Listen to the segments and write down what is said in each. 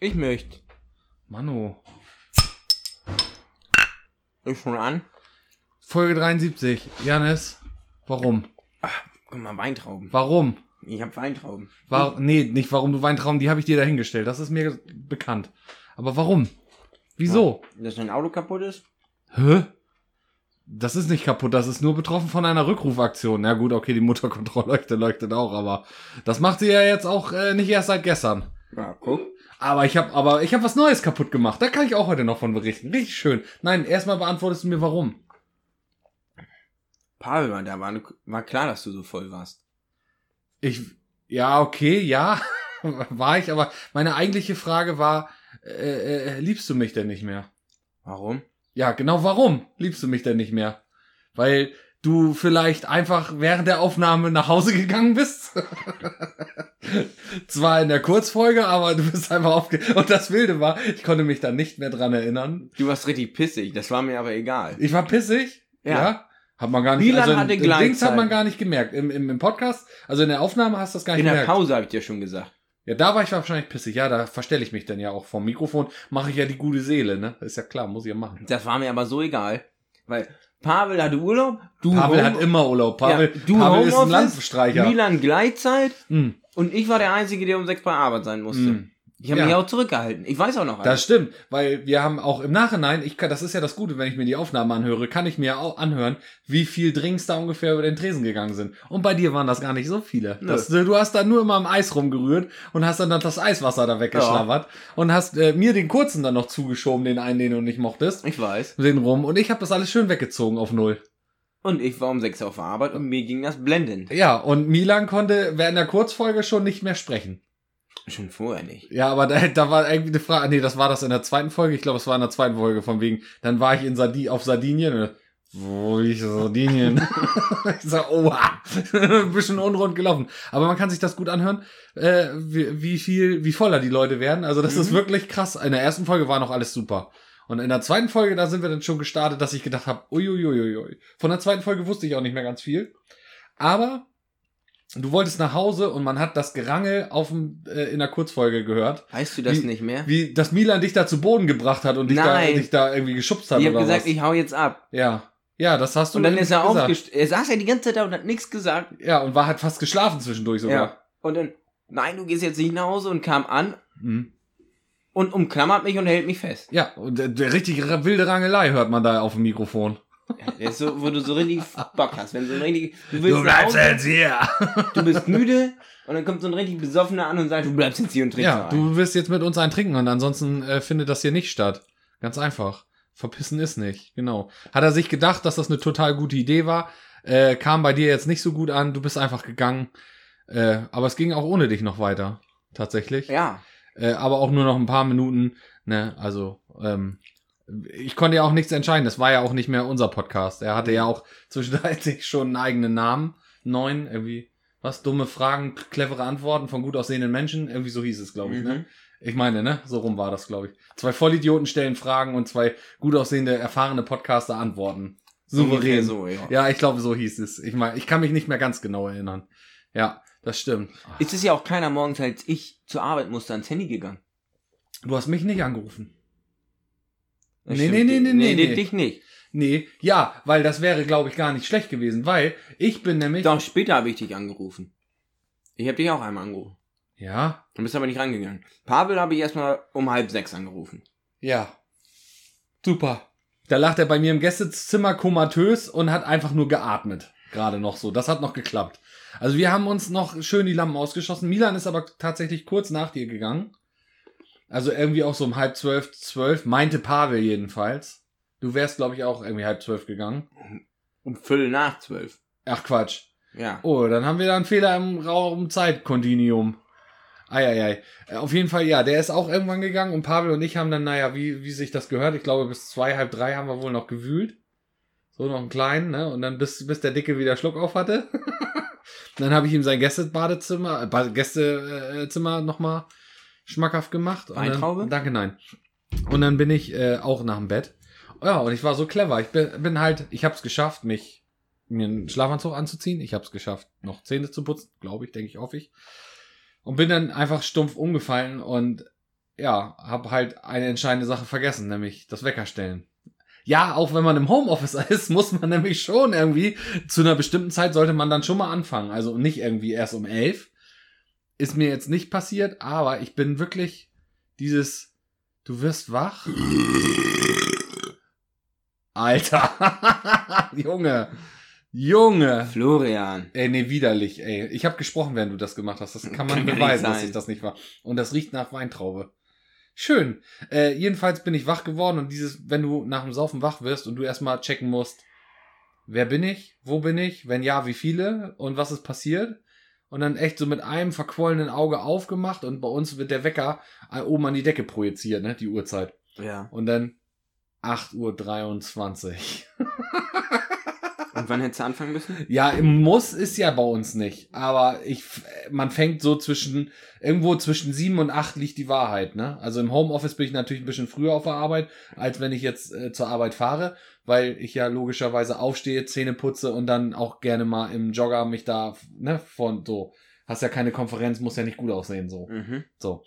Ich möchte. Manu. Ich schon an. Folge 73. Janis, warum? Guck mal, Weintrauben. Warum? Ich hab Weintrauben. War, nee, nicht warum du Weintrauben, die habe ich dir dahingestellt. Das ist mir bekannt. Aber warum? Wieso? Dass dein Auto kaputt ist? Hä? Das ist nicht kaputt, das ist nur betroffen von einer Rückrufaktion. Ja gut, okay, die Motorkontrollleuchte leuchtet auch, aber das macht sie ja jetzt auch äh, nicht erst seit gestern. Ja, guck. Aber ich habe aber ich habe was Neues kaputt gemacht. Da kann ich auch heute noch von berichten. Richtig schön. Nein, erstmal beantwortest du mir warum. Pavel da, war, war klar, dass du so voll warst. Ich ja, okay, ja, war ich, aber meine eigentliche Frage war äh, äh, liebst du mich denn nicht mehr? Warum? Ja, genau warum liebst du mich denn nicht mehr? Weil du vielleicht einfach während der Aufnahme nach Hause gegangen bist. Zwar in der Kurzfolge, aber du bist einfach aufge... Und das Wilde war, ich konnte mich da nicht mehr dran erinnern. Du warst richtig pissig, das war mir aber egal. Ich war pissig. Ja. Ja. Hat man gar nicht... Milan also hatte im, im Dings hat man gar nicht gemerkt. Im, im, Im Podcast, also in der Aufnahme hast du das gar nicht In der gemerkt. Pause habe ich dir schon gesagt. Ja, da war ich wahrscheinlich pissig. Ja, da verstelle ich mich dann ja auch vom Mikrofon. Mache ich ja die gute Seele, ne? Ist ja klar, muss ich ja machen. Das war mir aber so egal. Weil Pavel hatte Urlaub, du Pavel Home- hat immer Urlaub. Pavel, Ja, du Pavel ist ein Landstreicher. Milan Gleitzeit Hm. und ich war der Einzige, der um sechs bei Arbeit sein musste. Hm. Ich habe Ja. mich auch zurückgehalten. Ich weiß auch noch Das alles. stimmt, weil wir haben auch im Nachhinein, ich kann, das ist ja das Gute, wenn ich mir die Aufnahmen anhöre, kann ich mir auch anhören, wie viel Drinks da ungefähr über den Tresen gegangen sind. Und bei dir waren das gar nicht so viele. Das, du hast da nur immer am Eis rumgerührt und hast dann das Eiswasser da weggeschlabbert und hast äh, mir den kurzen dann noch zugeschoben, den einen, den du nicht mochtest, Ich weiß. den rum und ich habe das alles schön weggezogen auf null. Und ich war um sechs auf der Arbeit und mir ging das blendend. Ja, und Milan konnte während der Kurzfolge schon nicht mehr sprechen. Schon vorher nicht. Ja, aber da, da war irgendwie eine Frage, nee, das war das in der zweiten Folge, ich glaube, es war in der zweiten Folge von wegen, dann war ich in Sardi auf Sardinien, wo ich Sardinien? ich sag, oha, ein bisschen unrund gelaufen. Aber man kann sich das gut anhören, äh, wie, wie viel, wie voller die Leute werden. Also das ist Mhm. wirklich krass. In der ersten Folge war noch alles super. Und in der zweiten Folge, da sind wir dann schon gestartet, dass ich gedacht habe, uiuiuiui. Von der zweiten Folge wusste ich auch nicht mehr ganz viel. Aber du wolltest nach Hause und man hat das Gerangel auf dem, äh, in der Kurzfolge gehört. Weißt du das Wie- nicht mehr? Wie, dass Milan dich da zu Boden gebracht hat und dich, da, dich da irgendwie geschubst hat ich habe gesagt, was. ich hau jetzt ab. ja. Ja, das hast du Und dann ist er aufgestanden. Er saß ja die ganze Zeit da und hat nichts gesagt. Ja, und war halt fast geschlafen zwischendurch sogar. Ja. Und dann, nein, du gehst jetzt nicht nach Hause und kam an Mhm. und umklammert mich und hält mich fest. Ja, und der, der richtig ra- wilde Rangelei hört man da auf dem Mikrofon. Ist so, wo du so richtig Bock hast. Wenn so ein richtig, du willst nach Hause, hier. du bist müde und dann kommt so ein richtig besoffener an und sagt, du bleibst jetzt hier und trinkst Ja, du wirst jetzt mit uns einen trinken und ansonsten äh, findet das hier nicht statt. Ganz einfach. Verpissen ist nicht, genau. Hat er sich gedacht, dass das eine total gute Idee war, äh, kam bei dir jetzt nicht so gut an, du bist einfach gegangen. Äh, aber es ging auch ohne dich noch weiter, tatsächlich. Ja. Äh, aber auch nur noch ein paar Minuten, ne, also, ähm, ich konnte ja auch nichts entscheiden, das war ja auch nicht mehr unser Podcast. Er hatte ja auch zwischenzeitlich schon einen eigenen Namen, neun, irgendwie, was, dumme Fragen, clevere Antworten von gut aussehenden Menschen, irgendwie so hieß es, glaube ich, ne? Mhm. Ich meine, ne? So rum war das, glaube ich. Zwei Vollidioten stellen Fragen und zwei gut aussehende, erfahrene Podcaster antworten. Souverän. so, ja. Ja, ich glaube, so hieß es. Ich meine, ich kann mich nicht mehr ganz genau erinnern. Ja, das stimmt. Es ist ja auch keiner morgens, als ich zur Arbeit musste, ans Handy gegangen. Du hast mich nicht angerufen. Das Nee, stimmt. nee, nee, nee, nee. Dich nicht. Nee, ja, weil das wäre, glaube ich, gar nicht schlecht gewesen, weil ich bin nämlich. Doch, später habe ich dich angerufen. Ich habe dich auch einmal angerufen. Ja, Du bist aber nicht rangegangen. Pavel habe ich erstmal um halb sechs angerufen. ja. Super. Da lag er bei mir im Gästezimmer komatös und hat einfach nur geatmet. Gerade noch so. Das hat noch geklappt. Also wir haben uns noch schön die Lampen ausgeschossen. Milan ist aber tatsächlich kurz nach dir gegangen. Also irgendwie auch so um halb zwölf, zwölf, meinte Pavel jedenfalls. Du wärst, glaube ich, auch irgendwie halb zwölf gegangen. Um Viertel nach zwölf. Ach Quatsch. Ja. Oh, dann haben wir da einen Fehler im Raum-Zeit-Kontinuum. Eieiei. Äh, Auf jeden Fall, ja, der ist auch irgendwann gegangen und Pavel und ich haben dann, naja, wie, wie sich das gehört, ich glaube, bis zwei, halb drei haben wir wohl noch gewühlt. So noch einen kleinen, ne? Und dann bis, bis der Dicke wieder Schluck auf hatte. dann habe ich ihm sein Gästebadezimmer, äh, Gästezimmer nochmal schmackhaft gemacht. Weintraube? Dann, danke, nein. Und dann bin ich äh, auch nach dem Bett. Ja, und ich war so clever. Ich bin, bin halt, ich hab's geschafft, mich mir einen Schlafanzug anzuziehen. Ich hab's geschafft, noch Zähne zu putzen, glaube ich, denke ich, hoffe ich. Und bin dann einfach stumpf umgefallen und ja, habe halt eine entscheidende Sache vergessen, nämlich das Weckerstellen. Ja, auch wenn man im Homeoffice ist, muss man nämlich schon irgendwie, zu einer bestimmten Zeit sollte man dann schon mal anfangen. Also nicht irgendwie erst um elf. Ist mir jetzt nicht passiert, aber ich bin wirklich dieses, du wirst wach. Alter. Junge. Junge. Florian. Ey, nee, widerlich, ey. Ich habe gesprochen, während du das gemacht hast. Das kann man Kann beweisen, dass ich das nicht war. Und das riecht nach Weintraube. Schön. Äh, jedenfalls bin ich wach geworden und dieses, wenn du nach dem Saufen wach wirst und du erstmal checken musst, wer bin ich? Wo bin ich? Wenn ja, wie viele? Und was ist passiert? Und dann echt so mit einem verquollenen Auge aufgemacht und bei uns wird der Wecker oben an die Decke projiziert, ne, die Uhrzeit. Ja. Und dann 8.23 Uhr. Und wann hättest du anfangen müssen? Ja, im Muss ist ja bei uns nicht. Aber ich, man fängt so zwischen, irgendwo zwischen sieben und acht liegt die Wahrheit, ne? Also im Homeoffice bin ich natürlich ein bisschen früher auf der Arbeit, als wenn ich jetzt äh, zur Arbeit fahre, weil ich ja logischerweise aufstehe, Zähne putze und dann auch gerne mal im Jogger mich da, ne, von so. Hast ja keine Konferenz, muss ja nicht gut aussehen, so. Mhm. So.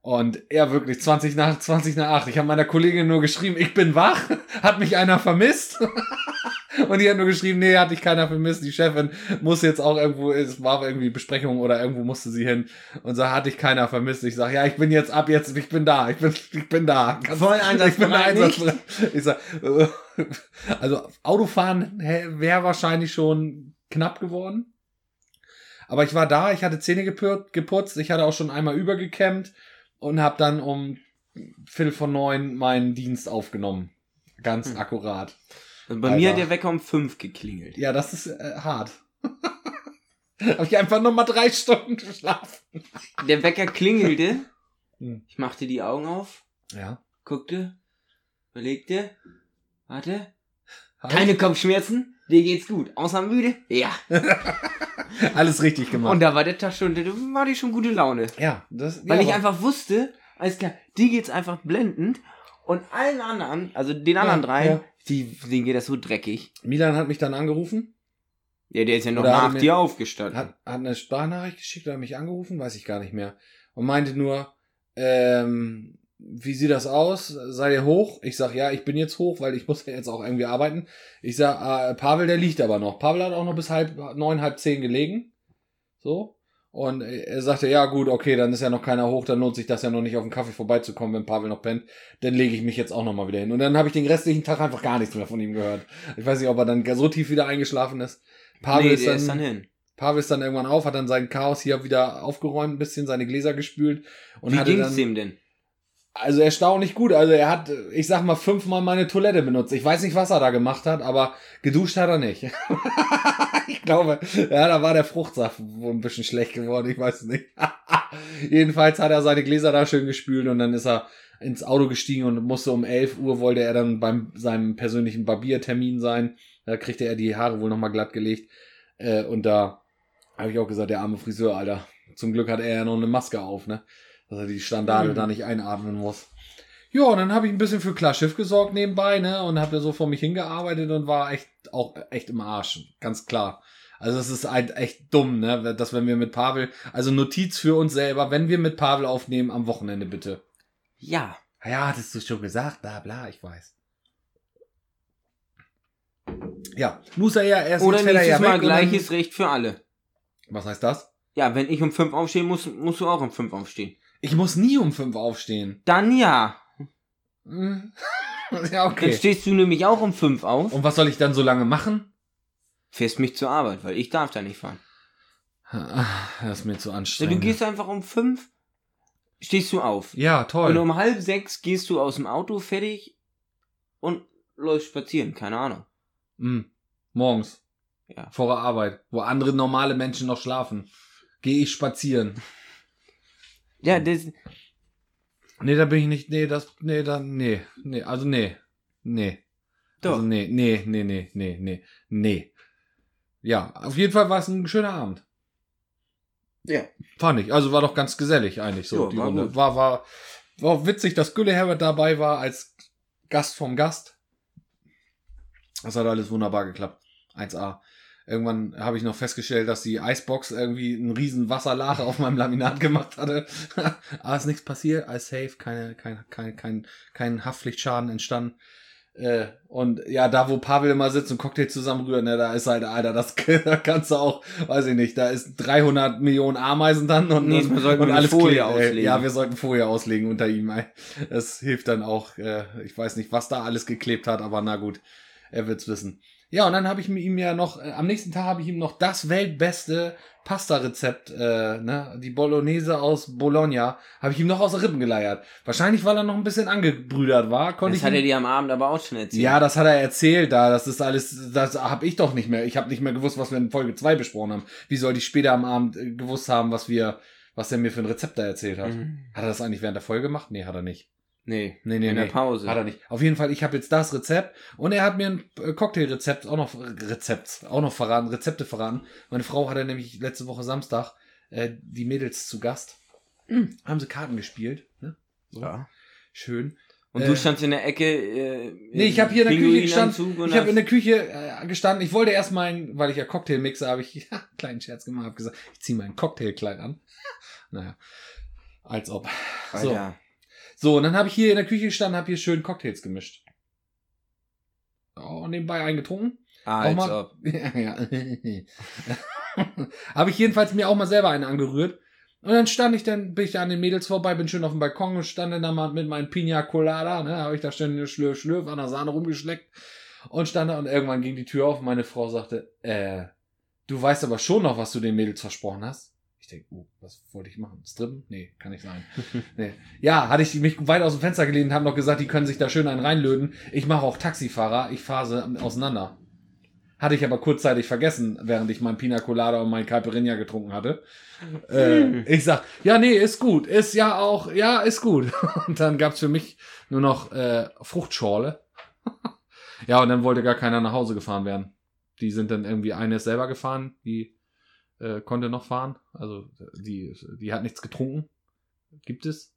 Und er wirklich 20 nach 20 nach 8. Ich habe meiner Kollegin nur geschrieben, ich bin wach. Hat mich einer vermisst? Und die hat nur geschrieben, nee, hat dich keiner vermisst. Die Chefin muss jetzt auch irgendwo, es war irgendwie Besprechung oder irgendwo musste sie hin. Und so hat dich keiner vermisst. Ich sag, ja, ich bin jetzt ab jetzt, ich bin da, ich bin, ich bin da. Voll ich bin einsatzbereit. Ich sag, äh, also Autofahren wäre wahrscheinlich schon knapp geworden. Aber ich war da, ich hatte Zähne geputzt, ich hatte auch schon einmal übergekämmt und habe dann um Viertel von neun meinen Dienst aufgenommen. Ganz Hm. akkurat. Also bei mir Alter. hat der Wecker um fünf geklingelt. Ja, das ist äh, hart. habe ich einfach noch mal drei Stunden geschlafen. Der Wecker klingelte. Hm. Ich machte die Augen auf, Ja. guckte, überlegte, warte. Halt. Keine Kopfschmerzen, dir geht's gut. Außer müde? Ja. Alles richtig gemacht. Und da war der Tag schon, da war die schon gute Laune. ja, das Weil ja, ich einfach wusste, alles klar, dir geht's einfach blendend. Und allen anderen, also den anderen Ja, drei, ja. die, denen geht das so dreckig. Milan hat mich dann angerufen, Ja, der ist ja noch Oder nach mir- dir aufgestanden. hat, hat eine Sprachnachricht geschickt oder mich angerufen, weiß ich gar nicht mehr. Und meinte nur, ähm, wie sieht das aus? Seid ihr hoch? Ich sag, ja, ich bin jetzt hoch, weil ich muss ja jetzt auch irgendwie arbeiten. Ich sag, äh, Pavel, der liegt aber noch. Pavel hat auch noch bis halb neun, halb zehn gelegen. So. Und er sagte, ja gut, okay, dann ist ja noch keiner hoch, dann lohnt sich das ja noch nicht auf den Kaffee vorbeizukommen, wenn Pavel noch pennt. Dann lege ich mich jetzt auch noch mal wieder hin. Und dann habe ich den restlichen Tag einfach gar nichts mehr von ihm gehört. Ich weiß nicht, ob er dann so tief wieder eingeschlafen ist. Pavel nee, ist dann, ist dann hin. Pavel ist dann irgendwann auf, hat dann sein Chaos hier wieder aufgeräumt, ein bisschen seine Gläser gespült und Wie ging's dann, dem denn? Also erstaunlich gut. Also er hat, ich sag mal, fünfmal meine Toilette benutzt. Ich weiß nicht, was er da gemacht hat, aber geduscht hat er nicht. ich glaube, ja, da war der Fruchtsaft wohl ein bisschen schlecht geworden, ich weiß nicht. Jedenfalls hat er seine Gläser da schön gespült und dann ist er ins Auto gestiegen und musste um 11 Uhr wollte er dann beim seinem persönlichen Barbiertermin sein. Da kriegte er die Haare wohl nochmal glatt gelegt. Äh, und da habe ich auch gesagt, der arme Friseur, Alter. Zum Glück hat er ja noch eine Maske auf, ne? Dass er die Standarde Mhm. da nicht einatmen muss. Ja, und dann habe ich ein bisschen für klar Schiff gesorgt nebenbei, ne? Und habe da so vor mich hingearbeitet und war echt auch echt im Arsch. Ganz klar. Also es ist halt echt dumm, ne? Dass wenn wir mit Pavel, also Notiz für uns selber, wenn wir mit Pavel aufnehmen, am Wochenende bitte. Ja. Ja, hattest du schon gesagt, bla bla, ich weiß. Ja, muss er ja erst Oder er nächstes ja Mal gleiches Recht für alle. Was heißt das? Ja, wenn ich um fünf aufstehe, muss, musst du auch um fünf aufstehen. Ich muss nie um fünf aufstehen. Dann ja. Hm. ja, Dann okay. stehst du nämlich auch um fünf auf, Und was soll ich dann so lange machen? fährst mich zur Arbeit, weil ich darf da nicht fahren. Das ist mir zu anstrengend. du gehst einfach um fünf, stehst du auf. ja, toll. Und um halb sechs gehst du aus dem Auto fertig und läufst spazieren, keine Ahnung. Hm. Morgens. Ja. Vor der Arbeit. Wo andere normale Menschen noch schlafen. Gehe ich spazieren. Ja, das, Nee, da bin ich nicht. Nee, das. Nee, da. Nee. Nee, also nee. Nee. doch. Also nee, nee, nee, nee, nee, nee. Nee. Ja, auf jeden Fall war es ein schöner Abend. ja. Fand ich. Also war doch ganz gesellig eigentlich so Ja, die war Runde. gut. War, war, war auch witzig, dass Gülle Herbert dabei war als Gast vom Gast. Das hat alles wunderbar geklappt. 1A. Irgendwann habe ich noch festgestellt, dass die Icebox irgendwie einen riesen Wasserlache auf meinem Laminat gemacht hatte. Aber ist nichts passiert, alles safe, keine, kein, kein, kein, kein Haftpflichtschaden entstanden. Äh, und ja, da wo Pavel immer sitzt und Cocktail zusammenrührt, ne, da ist halt, Alter, das da kannst du auch, weiß ich nicht, da ist 300 Millionen Ameisen dann und, Nächstes Mal sollten und wir alles Folie ey. auslegen. Ja, wir sollten Folie auslegen unter ihm. Ey. Das hilft dann auch. Äh, ich weiß nicht, was da alles geklebt hat, aber na gut, er wird's wissen. Ja, und dann habe ich ihm ja noch, äh, am nächsten Tag habe ich ihm noch das weltbeste Pasta-Rezept, äh, ne, die Bolognese aus Bologna, habe ich ihm noch aus den Rippen geleiert. Wahrscheinlich, weil er noch ein bisschen angebrüdert war, konnte Das ich hat ihm er dir am Abend aber auch schon erzählt. ja, das hat er erzählt da. Das ist alles, das habe ich doch nicht mehr. Ich habe nicht mehr gewusst, was wir in Folge 2 besprochen haben. Wie soll ich später am Abend äh, gewusst haben, was wir, was er mir für ein Rezept da erzählt hat? Mhm. Hat er das eigentlich während der Folge gemacht? Nee, hat er nicht. Nee, Nee, nee, in nee. der Pause. Hat er nicht. Auf jeden Fall, ich habe jetzt das Rezept und er hat mir ein äh, Cocktailrezept auch noch Rezept auch noch verraten, Rezepte verraten. Meine Frau hatte nämlich letzte Woche Samstag äh, die Mädels zu Gast. Mhm. Haben sie Karten gespielt, ne? So. Ja. Schön. Und Äh, du standst in der Ecke. Äh, Nee, ich habe hier in der Küche gestanden. Ich habe in der Küche äh, gestanden. Ich wollte erst meinen, weil ich ja Cocktail mixe, habe ich ja, einen kleinen Scherz gemacht, habe gesagt, ich ziehe mein Cocktailkleid an. naja, als ob. Alter. so und dann habe ich hier in der Küche gestanden, habe hier schön Cocktails gemischt. Oh, nebenbei eingetrunken. Ah, Auch mal- ob. ja. habe ich jedenfalls mir auch mal selber einen angerührt. Und dann stand ich dann, bin ich da an den Mädels vorbei, bin schön auf dem Balkon und stand dann da mal mit meinem Pina Colada, ne, habe ich da schön schlürf, schlürf an der Sahne rumgeschleckt und stand da und irgendwann ging die Tür auf und meine Frau sagte, äh, du weißt aber schon noch, was du den Mädels versprochen hast. Ich denke, oh, was wollte ich machen? Strippen? Nee, kann nicht sein. nee. Ja, hatte ich mich weit aus dem Fenster gelehnt und haben noch gesagt, die können sich da schön einen reinlöten. Ich mache auch Taxifahrer, ich fahre sie auseinander. Hatte ich aber kurzzeitig vergessen, während ich mein Pina Colada und mein Caipirinha getrunken hatte. Äh, ich sag, ja, nee, ist gut. Ist ja auch, ja, ist gut. Und dann gab's für mich nur noch äh, Fruchtschorle. ja, und dann wollte gar keiner nach Hause gefahren werden. Die sind dann irgendwie, eine ist selber gefahren, die äh, konnte noch fahren. Also die, die hat nichts getrunken. Gibt es?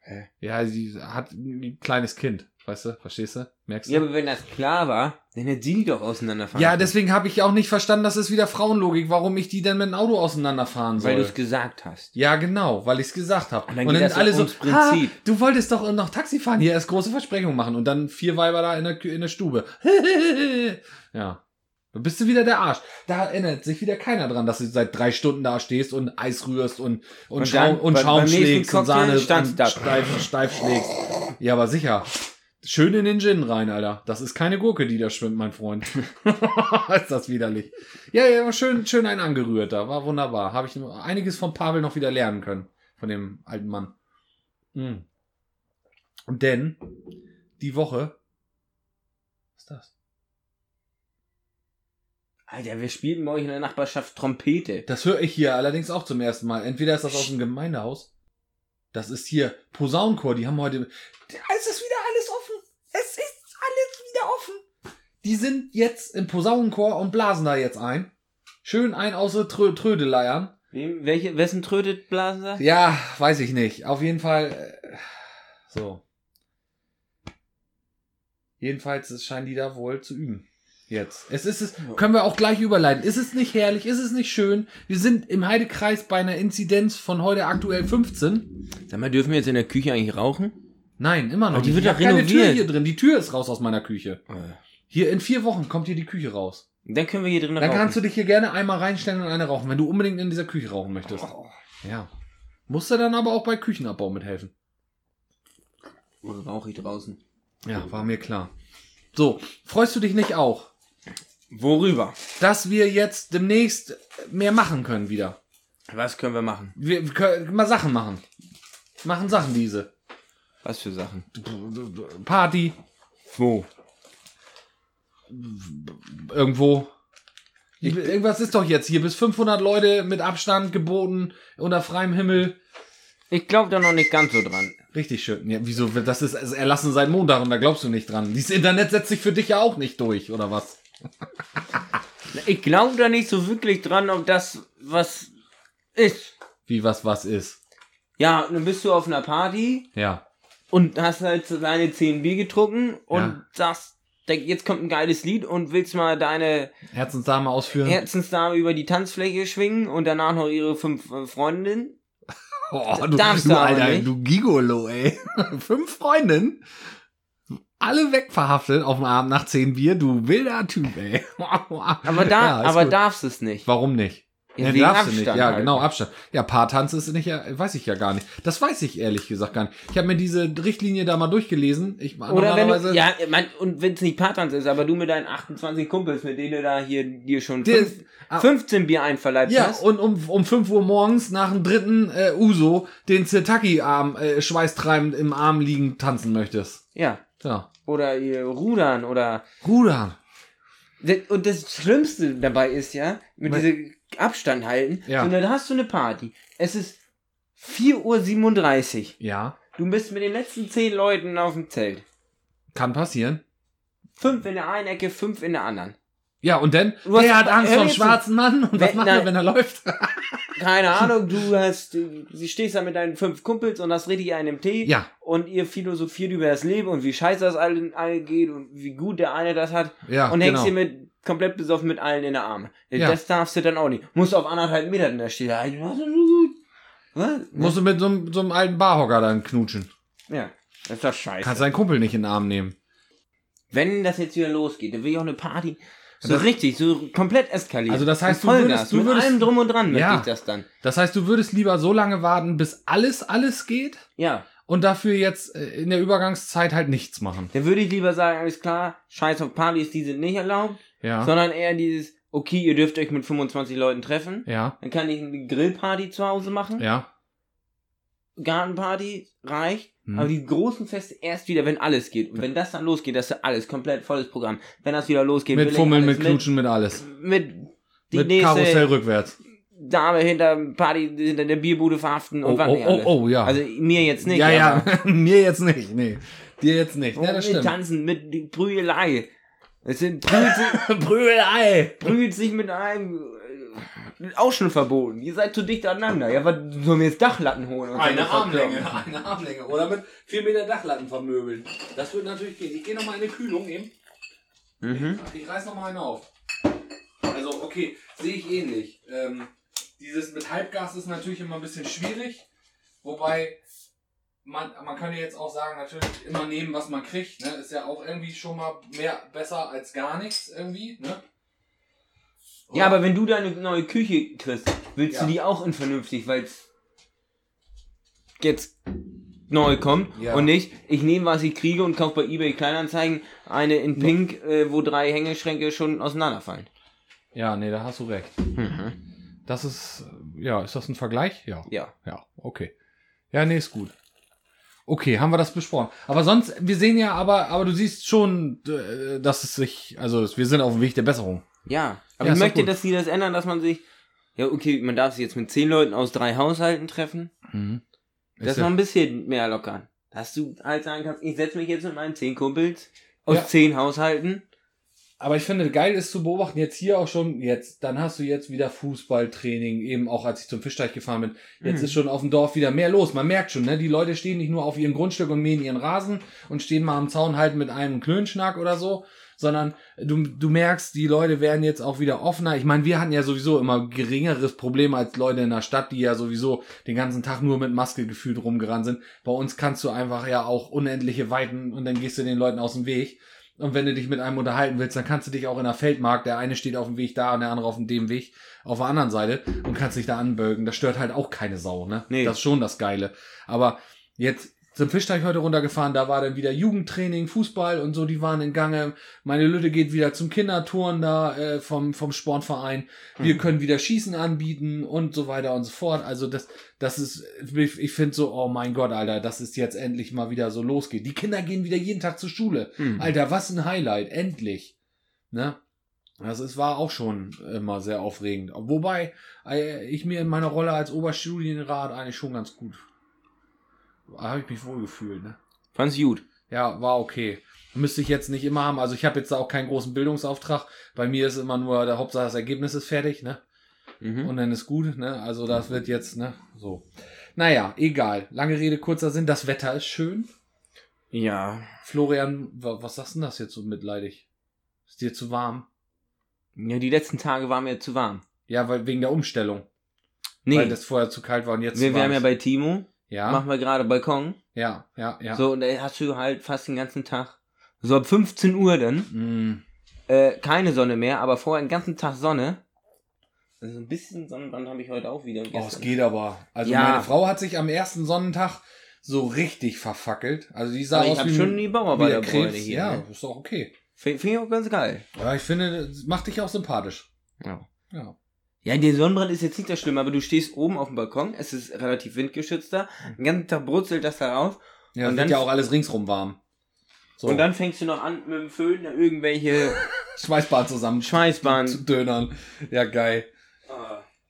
Hä? Ja, sie hat ein kleines Kind, weißt du, verstehst du? Merkst du? Ja, aber wenn das klar war, dann hätte sie die doch auseinanderfahren. Ja, können. deswegen habe ich auch nicht verstanden, das ist wieder Frauenlogik, warum ich die denn mit dem Auto auseinanderfahren soll. Weil du es gesagt hast. ja, genau, weil ich es gesagt habe. Und dann geht das ja ums Prinzip. "Ha, du wolltest doch noch Taxi fahren, hier erst große Versprechung machen und dann vier Weiber da in der, in der Stube. ja. Du bist du wieder der Arsch. Da erinnert sich wieder keiner dran, dass du seit drei Stunden da stehst und Eis rührst und, und, Und Schaum, dann und Schaum schlägst und Sahne und steif, steif schlägst. Ja, aber sicher. Schön in den Gin rein, Alter. Das ist keine Gurke, die da schwimmt, mein Freund. ist das widerlich. Ja, ja, schön, schön ein angerührt da. War wunderbar. Habe ich einiges von Pavel noch wieder lernen können. Von dem alten Mann. Mm. Denn die Woche. Was ist das? Alter, wir spielten bei euch in der Nachbarschaft Trompete. Das höre ich hier allerdings auch zum ersten Mal. Entweder ist das aus dem Gemeindehaus. Das ist hier Posaunenchor. Die haben heute. Es ist wieder alles offen. Es ist alles wieder offen. Die sind jetzt im Posaunenchor und blasen da jetzt ein. Schön ein aus der Trö Trödeleiern. Wem, welche, wessen trödet Blasen da? Ja, weiß ich nicht. Auf jeden Fall. Äh, so. Jedenfalls es scheinen die da wohl zu üben. Jetzt. Es ist es. Können wir auch gleich überleiten. Ist es nicht herrlich? Ist es nicht schön? Wir sind im Heidekreis bei einer Inzidenz von heute aktuell 15. Sag mal, dürfen wir jetzt in der Küche eigentlich rauchen? Nein, immer noch Aber die nicht. wird doch hab keine Tür renoviert. hier drin. Die Tür ist raus aus meiner Küche. Äh, Hier in vier Wochen kommt hier die Küche raus. Dann können wir hier drin Dann rauchen. kannst du dich hier gerne einmal reinstellen und eine rauchen, wenn du unbedingt in dieser Küche rauchen möchtest. Oh. Ja. Musst du dann aber auch bei Küchenabbau mithelfen. Oder rauche ich draußen? Ja, war mir klar. So, freust du dich nicht auch, Worüber? dass wir jetzt demnächst mehr machen können wieder? Was können wir machen? Wir können mal Sachen machen. Machen Sachen diese. Was für Sachen? Party, Wo? irgendwo. Irgendwas ist doch jetzt hier. Bis 500 Leute mit Abstand geboten, unter freiem Himmel. Ich glaube da noch nicht ganz so dran. Richtig schön. Ja, wieso? Das ist erlassen seit Montag und da glaubst du nicht dran. Dieses Internet setzt sich für dich ja auch nicht durch, oder was? Ich glaube da nicht so wirklich dran, ob das was ist. Wie was was ist. Ja, dann bist du auf einer Party Ja. und hast halt so deine 10 Bier getrunken und Ja. sagst, jetzt kommt ein geiles Lied und willst mal deine Herzensdame ausführen. Herzensdame über die Tanzfläche schwingen und danach noch ihre fünf äh, Freundinnen. oh, du, darfst du, du Alter, nicht. du Gigolo, ey. Fünf Freundinnen. Alle wegverhaftet auf dem Abend nach zehn Bier, du wilder Typ, ey. Aber da, Ja, aber gut. darfst es nicht. Warum nicht? Ja, Ja, wegen darfst du nicht. Ja, halt. genau, Abstand. Ja, Paartanz ist nicht, ja, weiß ich ja gar nicht. Das weiß ich ehrlich gesagt gar nicht. Ich habe mir diese Richtlinie da mal durchgelesen. Ich Oder wenn du, ja, man, und wenn es nicht Paartanz ist, aber du mit deinen 28 Kumpels, mit denen du da hier dir schon Der- fünf, ah. 15 Bier einverleibt Ja, hast. und um, um 5 Uhr morgens nach dem dritten äh, Uso den Zirtaki-Arm äh, schweißtreibend im Arm liegen tanzen möchtest. Ja. Ja. Oder ihr Rudern oder. Rudern. Und das Schlimmste dabei ist ja, mit diesem Abstand halten. Ja. Und dann hast du eine Party. Es ist 4.37 Uhr. Ja. Du bist mit den letzten 10 Leuten auf dem Zelt. Kann passieren. Fünf in der einen Ecke, fünf in der anderen. Ja, und dann, hast- der hat Angst vor dem schwarzen Mann. Und was macht er, wenn er läuft? Keine Ahnung, du hast, du stehst da mit deinen fünf Kumpels und hast richtig einen im Tee. Ja. Und ihr philosophiert über das Leben und wie scheiße das allen, allen geht und wie gut der eine das hat. Ja, und hängst genau. dir mit, komplett besoffen mit allen in der Arme. Ja. Das darfst du dann auch nicht. Musst auf anderthalb Metern da stehen. Was? Was? Musst du mit so, einem- so einem alten Barhocker dann knutschen. Ja, das ist doch scheiße. Kannst deinen Kumpel nicht in den Arm nehmen. Wenn das jetzt wieder losgeht, dann will ich auch eine Party. So Das- richtig, so komplett eskaliert. Also das heißt, Mit du würdest- du mit würdest- allem drum und dran möchte Ja. ich das dann. Das heißt, du würdest lieber so lange warten, bis alles, alles geht Ja. und dafür jetzt äh, in der Übergangszeit halt nichts machen. Dann würde ich lieber sagen, alles klar, scheiß auf Partys, die sind nicht erlaubt, Ja. sondern eher dieses, okay, ihr dürft euch mit 25 Leuten treffen. Ja. Dann kann ich eine Grillparty zu Hause machen. Ja. Gartenparty reicht. Hm. Aber die großen Feste erst wieder, wenn alles geht. Und wenn das dann losgeht, das ist alles komplett volles Programm. Wenn das wieder losgeht, Mit Fummeln, mit Knutschen, mit alles. Mit, mit die mit nächste Karussell rückwärts. Dame hinter Party, hinter der Bierbude verhaften und Oh, was oh, nicht oh, alles. oh, ja. Also mir jetzt nicht. ja, ja. Mir jetzt nicht. Nee. Dir jetzt nicht. Ja, das mit stimmt. Tanzen, mit die Prügelei. Es sind prügelt sich, Brühlei. prügelt sich mit einem äh, auch schon verboten. Ihr seid zu dicht aneinander. Ja, was sollen wir jetzt Dachlatten holen? Eine Armlänge, eine Armlänge. Oder mit 4 Meter Dachlatten vermöbeln. Das wird natürlich gehen. Ich gehe nochmal in eine Kühlung eben. Mhm. Ich reiß nochmal eine auf. Also, okay, sehe ich ähnlich. Ähm, dieses mit Halbgas ist natürlich immer ein bisschen schwierig. Wobei, man, man kann ja jetzt auch sagen, natürlich immer nehmen, was man kriegt. Ne? Ist ja auch irgendwie schon mal mehr besser als gar nichts irgendwie. Ne? Ja, aber wenn du deine neue Küche kriegst, willst Ja. du die auch in vernünftig, weil es jetzt neu kommt Ja. und nicht, ich nehme, was ich kriege und kaufe bei eBay Kleinanzeigen eine in Pink, äh, wo drei Hängeschränke schon auseinanderfallen. Ja, nee, da hast du recht. Das ist, ja, ist das ein Vergleich? Ja. Ja. Ja, okay. Ja, nee, ist gut. Okay, haben wir das besprochen. Aber sonst, wir sehen ja aber, aber du siehst schon, äh, dass es sich, also wir sind auf dem Weg der Besserung. Ja, aber Ja, ich möchte, dass sie das ändern, dass man sich, ja, okay, man darf sich jetzt mit zehn Leuten aus drei Haushalten treffen. Mhm. Das Ist noch ja, ein bisschen mehr lockern. Dass du halt sagen kannst, ich setze mich jetzt mit meinen zehn Kumpels aus Ja. zehn Haushalten. aber ich finde, geil ist zu beobachten, jetzt hier auch schon, jetzt, dann hast du jetzt wieder Fußballtraining, eben auch als ich zum Fischteich gefahren bin. Jetzt Mhm. ist schon auf dem Dorf wieder mehr los. Man merkt schon, ne, die Leute stehen nicht nur auf ihrem Grundstück und mähen ihren Rasen und stehen mal am Zaun halt mit einem Klönschnack oder so, sondern du, du merkst, die Leute werden jetzt auch wieder offener. Ich meine, wir hatten ja sowieso immer geringeres Problem als Leute in der Stadt, die ja sowieso den ganzen Tag nur mit Maske gefühlt rumgerannt sind. Bei uns kannst du einfach ja auch unendliche Weiten und dann gehst du den Leuten aus dem Weg. Und wenn du dich mit einem unterhalten willst, dann kannst du dich auch in der Feldmark, der eine steht auf dem Weg da und der andere auf dem Weg, auf der anderen Seite und kannst dich da anbögen. Das stört halt auch keine Sau, ne? Nee. Das ist schon das Geile. Aber jetzt zum Fischteich heute runtergefahren, da war dann wieder Jugendtraining, Fußball und so, die waren in Gange. Meine Lütte geht wieder zum Kindertouren da äh, vom, vom Sportverein. Wir Mhm. können wieder Schießen anbieten und so weiter und so fort. Also das, das ist, ich, ich finde so, oh mein Gott, Alter, dass es jetzt endlich mal wieder so losgeht. Die Kinder gehen wieder jeden Tag zur Schule. Mhm. Alter, was ein Highlight, endlich. Ne? Das ist, war auch schon immer sehr aufregend. Wobei äh, ich mir in meiner Rolle als Oberstudienrat eigentlich schon ganz gut. Habe ich mich wohl gefühlt, ne? Fand's gut. Ja, war okay. Müsste ich jetzt nicht immer haben. Also ich habe jetzt auch keinen großen Bildungsauftrag. Bei mir ist immer nur der Hauptsache das Ergebnis ist fertig, ne? Mhm. Und dann ist gut, ne? Also das wird jetzt, ne? So. Naja, egal. Lange Rede, kurzer Sinn. Das Wetter ist schön. Ja. Florian, wa- was sagst du denn das jetzt so mitleidig? Ist dir zu warm? Ja, die letzten Tage waren mir zu warm. Ja, weil wegen der Umstellung. Nee, Weil das vorher zu kalt war und jetzt wir zu wären warm ja ist. bei Timo. Ja, Machen wir gerade Balkon. ja, ja, ja. So, und da hast du halt fast den ganzen Tag. So ab 15 Uhr dann. Mm, Äh, keine Sonne mehr, aber vorher den ganzen Tag Sonne. Also ein bisschen Sonnenbrand habe ich heute auch wieder. und Oh, es gestern. geht aber. Also Ja. meine Frau hat sich am ersten Sonnentag so richtig verfackelt. Also die sah Aber ich aus hab wie schon die Bauarbeiterbräune der Krebs. hier, Ja, ne? ist doch okay. Finde find ich auch ganz geil. Ja, ich finde, das macht dich auch sympathisch. Ja. Ja. Ja, der Sonnenbrand ist jetzt nicht das Schlimme, aber du stehst oben auf dem Balkon, es ist relativ windgeschützter, den ganzen Tag brutzelt das da rauf Ja, Und und dann- ja auch alles ringsrum warm. So. und dann fängst du noch an mit dem Föhn da irgendwelche Schweißbahn zusammen zu Schweißbahnen. dönern. Ja, geil.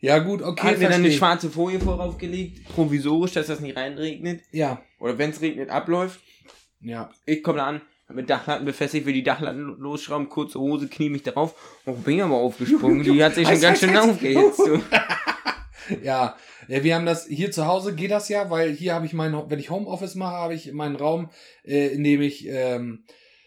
Ja, gut, okay. Hat mir dann eine schwarze Folie voraufgelegt, provisorisch, dass das nicht reinregnet. Ja, Oder wenn es regnet, abläuft. ja. Ich komme da an, mit Dachlatten befestigt, will die Dachlatten losschrauben, kurze Hose, knie mich darauf. Oh, bin aber aufgesprungen. Die hat sich schon Heiß, ganz heiß, schön heiß. aufgehitzt. Du. Ja, ja, wir haben das hier zu Hause geht das ja, weil hier habe ich meinen, wenn ich Homeoffice mache, habe ich meinen Raum, äh, in dem ich ähm,